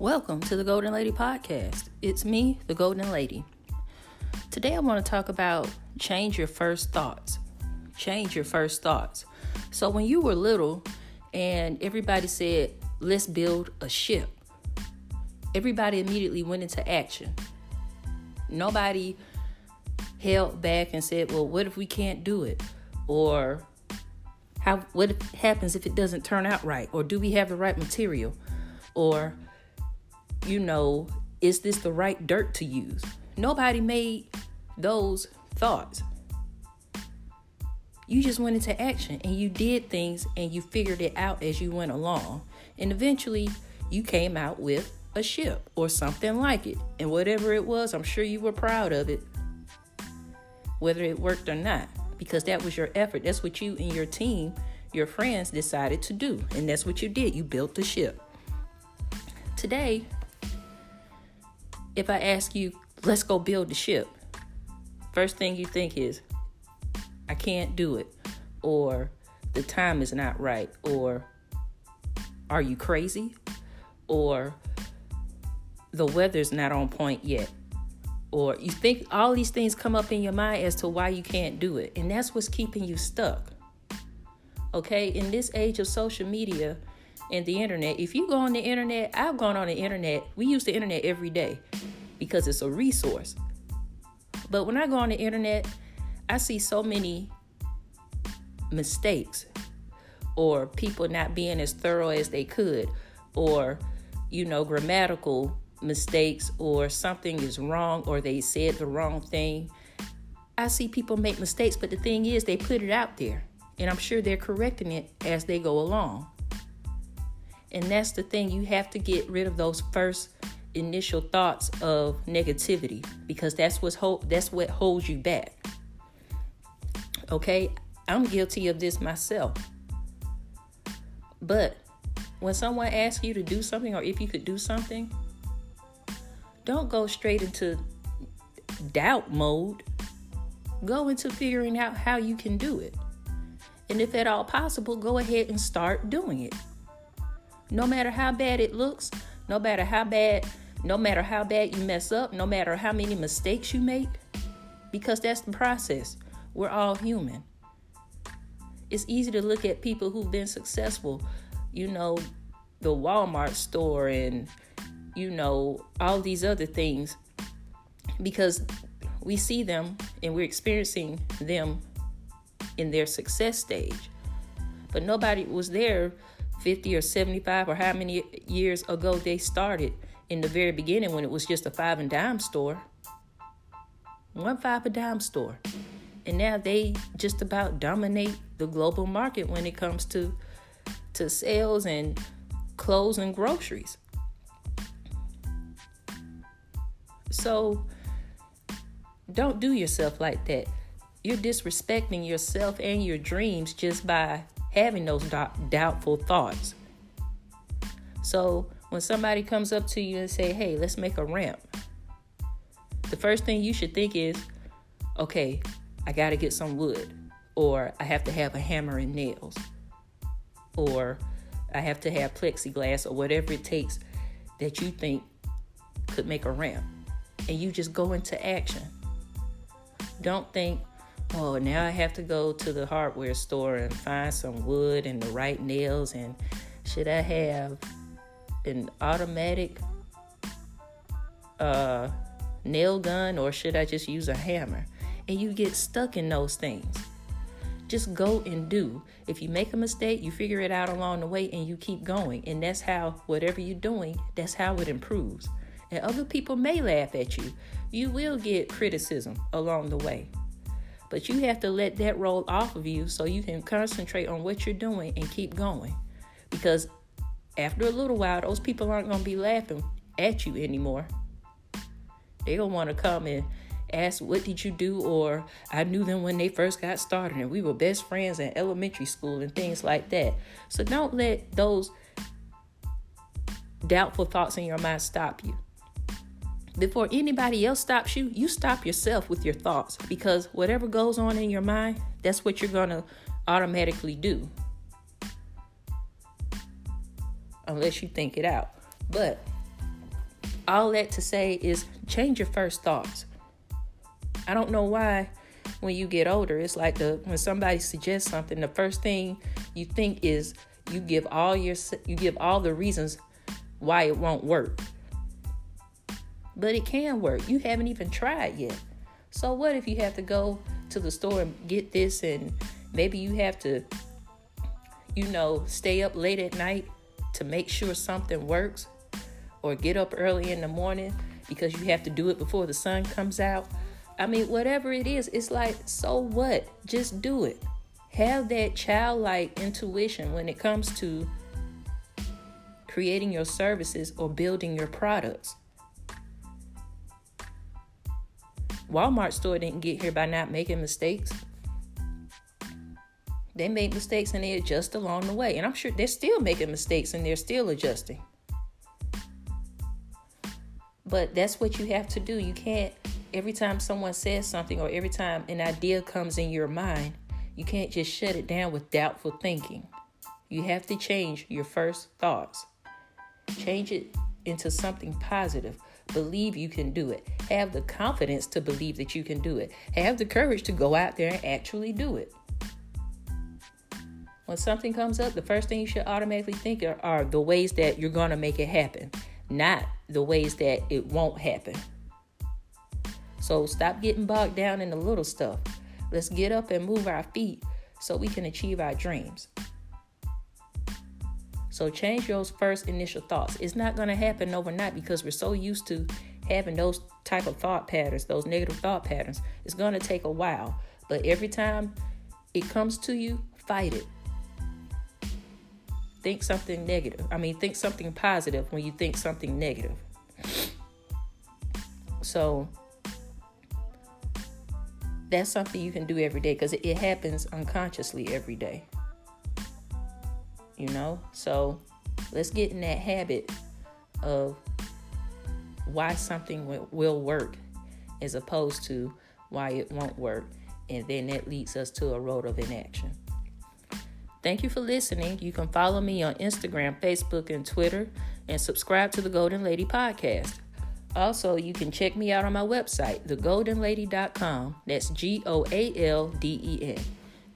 Welcome to the Goalden Lady Podcast. It's me, the Goalden Lady. Today I want to talk about change your first thoughts. Change your first thoughts. So, when you were little and everybody said, let's build a ship, everybody immediately went into action. Nobody held back and said, well, what if we can't do it? Or how what happens if it doesn't turn out right? Or do we have the right material? Or you know, is this the right dirt to use? Nobody made those thoughts. You just went into action and you did things and you figured it out as you went along. And eventually you came out with a ship or something like it. And whatever it was, I'm sure you were proud of it, whether it worked or not, because that was your effort. That's what you and your team, your friends decided to do. And that's what you did. You built the ship. Today, if I ask you, let's go build the ship, first thing you think is, I can't do it, or the time is not right, or are you crazy, or the weather's not on point yet, or you think all these things come up in your mind as to why you can't do it, and that's what's keeping you stuck. Okay, in this age of social media, and the internet. If you go on the internet, I've gone on the internet. We use the internet every day because it's a resource. But when I go on the internet, I see so many mistakes or people not being as thorough as they could or you know grammatical mistakes or something is wrong or they said the wrong thing. I see people make mistakes, but the thing is they put it out there and I'm sure they're correcting it as they go along. And that's the thing, you have to get rid of those first initial thoughts of negativity because that's what's that's what holds you back. Okay? I'm guilty of this myself. But when someone asks you to do something or if you could do something, don't go straight into doubt mode. Go into figuring out how you can do it. And if at all possible, go ahead and start doing it. No matter how bad it looks, no matter how bad, no matter how bad you mess up, no matter how many mistakes you make, because that's the process. We're all human. It's easy to look at people who've been successful, you know, the Walmart store and you know, all these other things because we see them and we're experiencing them in their success stage. But nobody was there 50 or 75 or how many years ago they started in the very beginning when it was just a five and dime store. One five and dime store. And now they just about dominate the global market when it comes to to sales and clothes and groceries. So don't do yourself like that. You're disrespecting yourself and your dreams just by having those doubtful thoughts. So when somebody comes up to you and say, "Hey, let's make a ramp," the first thing you should think is, "Okay, I got to get some wood, or I have to have a hammer and nails, or I have to have plexiglass, or whatever it takes that you think could make a ramp." And you just go into action. Don't think, oh, now I have to go to the hardware store and find some wood and the right nails. And should I have an automatic uh, nail gun or should I just use a hammer? And you get stuck in those things. Just go and do. If you make a mistake, you figure it out along the way and you keep going. And that's how, whatever you're doing, that's how it improves. And other people may laugh at you. You will get criticism along the way. But you have to let that roll off of you so you can concentrate on what you're doing and keep going. Because after a little while, those people aren't going to be laughing at you anymore. They're going to want to come and ask, What did you do? Or I knew them when they first got started and we were best friends in elementary school and things like that. So don't let those doubtful thoughts in your mind stop you before anybody else stops you, you stop yourself with your thoughts because whatever goes on in your mind, that's what you're going to automatically do. Unless you think it out. But all that to say is change your first thoughts. I don't know why when you get older, it's like the when somebody suggests something, the first thing you think is you give all your you give all the reasons why it won't work. But it can work. You haven't even tried yet. So what if you have to go to the store and get this and maybe you have to you know, stay up late at night to make sure something works or get up early in the morning because you have to do it before the sun comes out. I mean, whatever it is, it's like, so what? Just do it. Have that childlike intuition when it comes to creating your services or building your products. Walmart store didn't get here by not making mistakes. They made mistakes and they adjust along the way. And I'm sure they're still making mistakes and they're still adjusting. But that's what you have to do. You can't, every time someone says something or every time an idea comes in your mind, you can't just shut it down with doubtful thinking. You have to change your first thoughts, change it into something positive. Believe you can do it. Have the confidence to believe that you can do it. Have the courage to go out there and actually do it. When something comes up, the first thing you should automatically think are, are the ways that you're going to make it happen, not the ways that it won't happen. So stop getting bogged down in the little stuff. Let's get up and move our feet so we can achieve our dreams. So change those first initial thoughts. It's not going to happen overnight because we're so used to having those type of thought patterns, those negative thought patterns. It's going to take a while, but every time it comes to you, fight it think something negative. I mean, think something positive when you think something negative. So that's something you can do every day because it happens unconsciously every day. You know? So let's get in that habit of why something will work as opposed to why it won't work. And then that leads us to a road of inaction. Thank you for listening. You can follow me on Instagram, Facebook, and Twitter, and subscribe to the Goalden Lady Podcast. Also, you can check me out on my website, thegoaldenlady.com. That's G O A L D E N.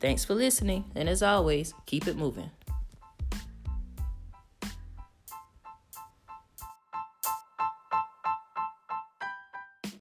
Thanks for listening, and as always, keep it moving.